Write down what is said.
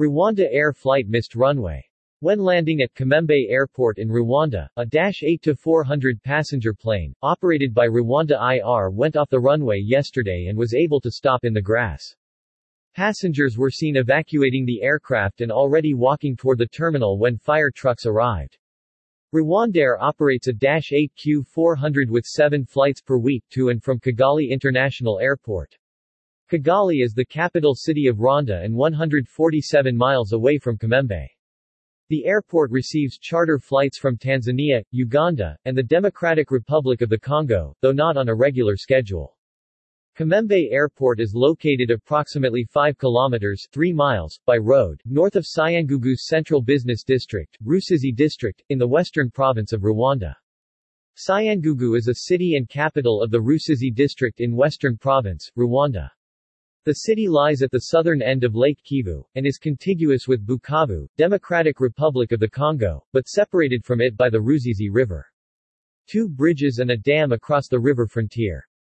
RwandAir flight missed runway. When landing at Kamembe Airport in Rwanda, a Dash 8-400 passenger plane, operated by RwandAir went off the runway yesterday and was able to stop in the grass. Passengers were seen evacuating the aircraft and already walking toward the terminal when fire trucks arrived. Rwandair operates a Dash 8Q400 with seven flights per week to and from Kigali International Airport. Kigali is the capital city of Rwanda and 147 miles away from Kamembe. The airport receives charter flights from Tanzania, Uganda, and the Democratic Republic of the Congo, though not on a regular schedule. Kamembe Airport is located approximately 5 kilometers 3 miles by road north of Cyangugu's central business district, Rusizi district, in the western province of Rwanda. Cyangugu is a city and capital of the Rusizi district in western province, Rwanda. The city lies at the southern end of Lake Kivu, and is contiguous with Bukavu, Democratic Republic of the Congo, but separated from it by the Ruzizi River. Two bridges and a dam across the river frontier.